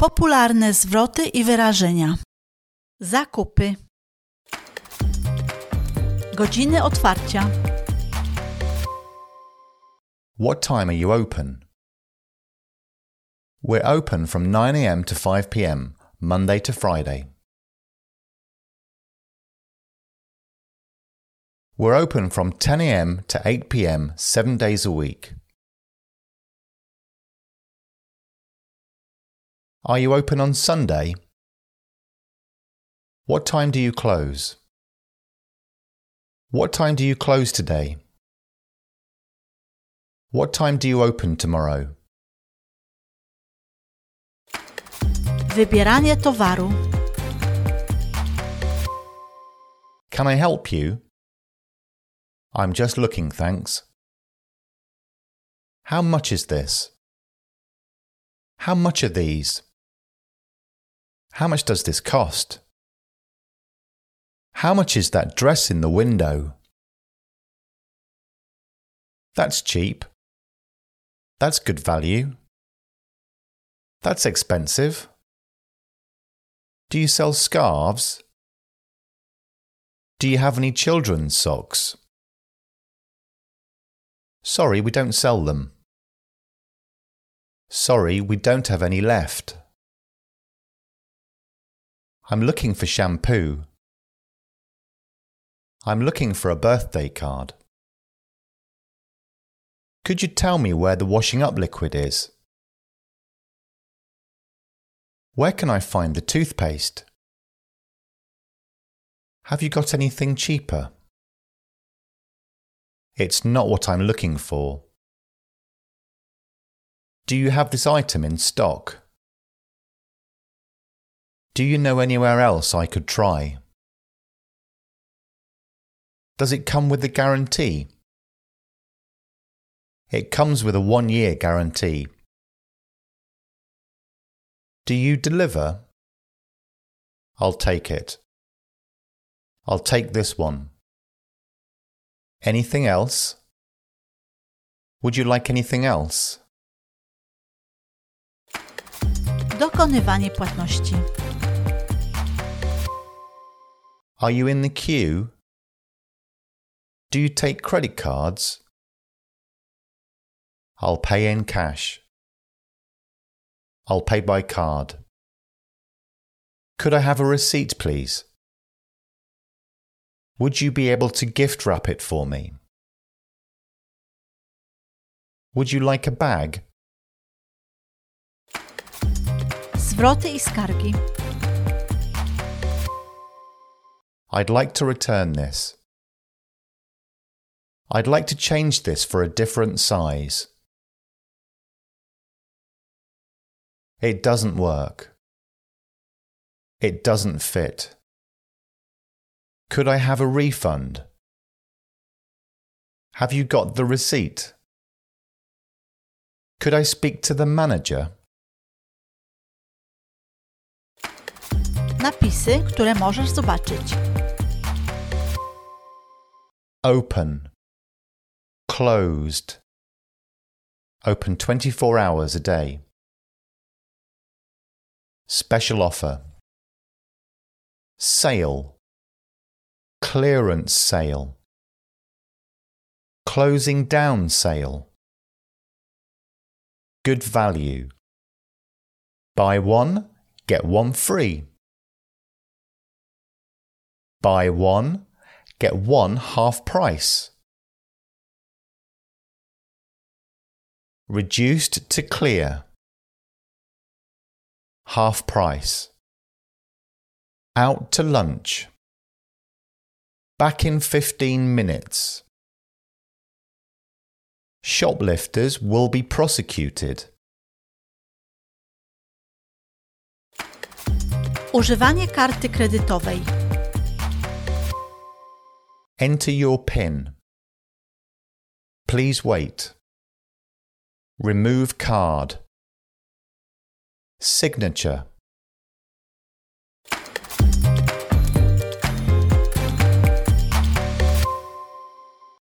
Popularne zwroty i wyrażenia. Zakupy. Godziny otwarcia. What time are you open? We're open from 9 a.m. to 5 p.m., Monday to Friday. We're open from 10 a.m. to 8 p.m., seven days a week. Are you open on Sunday? What time do you close? What time do you close today? What time do you open tomorrow? Wybieranie towaru. Can I help you? I'm just looking, thanks. How much is this? How much are these? How much does this cost? How much is that dress in the window? That's cheap. That's good value. That's expensive. Do you sell scarves? Do you have any children's socks? Sorry, we don't sell them. Sorry, we don't have any left. I'm looking for shampoo. I'm looking for a birthday card. Could you tell me where the washing up liquid is? Where can I find the toothpaste? Have you got anything cheaper? It's not what I'm looking for. Do you have this item in stock? Do you know anywhere else I could try? Does it come with a guarantee? It comes with a one year guarantee. Do you deliver? I'll take it. I'll take this one. Anything else? Would you like anything else? Dokonywanie płatności. Are you in the queue? Do you take credit cards? I'll pay in cash. I'll pay by card. Could I have a receipt, please? Would you be able to gift wrap it for me? Would you like a bag? Zwroty i skargi. I'd like to return this. I'd like to change this for a different size. It doesn't work. It doesn't fit. Could I have a refund? Have you got the receipt? Could I speak to the manager? Napisy, które możesz zobaczyć. Open. Closed. Open 24 hours a day. Special offer. Sale. Clearance sale. Closing down sale. Good value. Buy one, get one free. Buy one, get one half price. Reduced to clear. Half price. Out to lunch. Back in 15 minutes. Shoplifters will be prosecuted. Używanie karty kredytowej. Enter your PIN. Please wait. Remove card. Signature.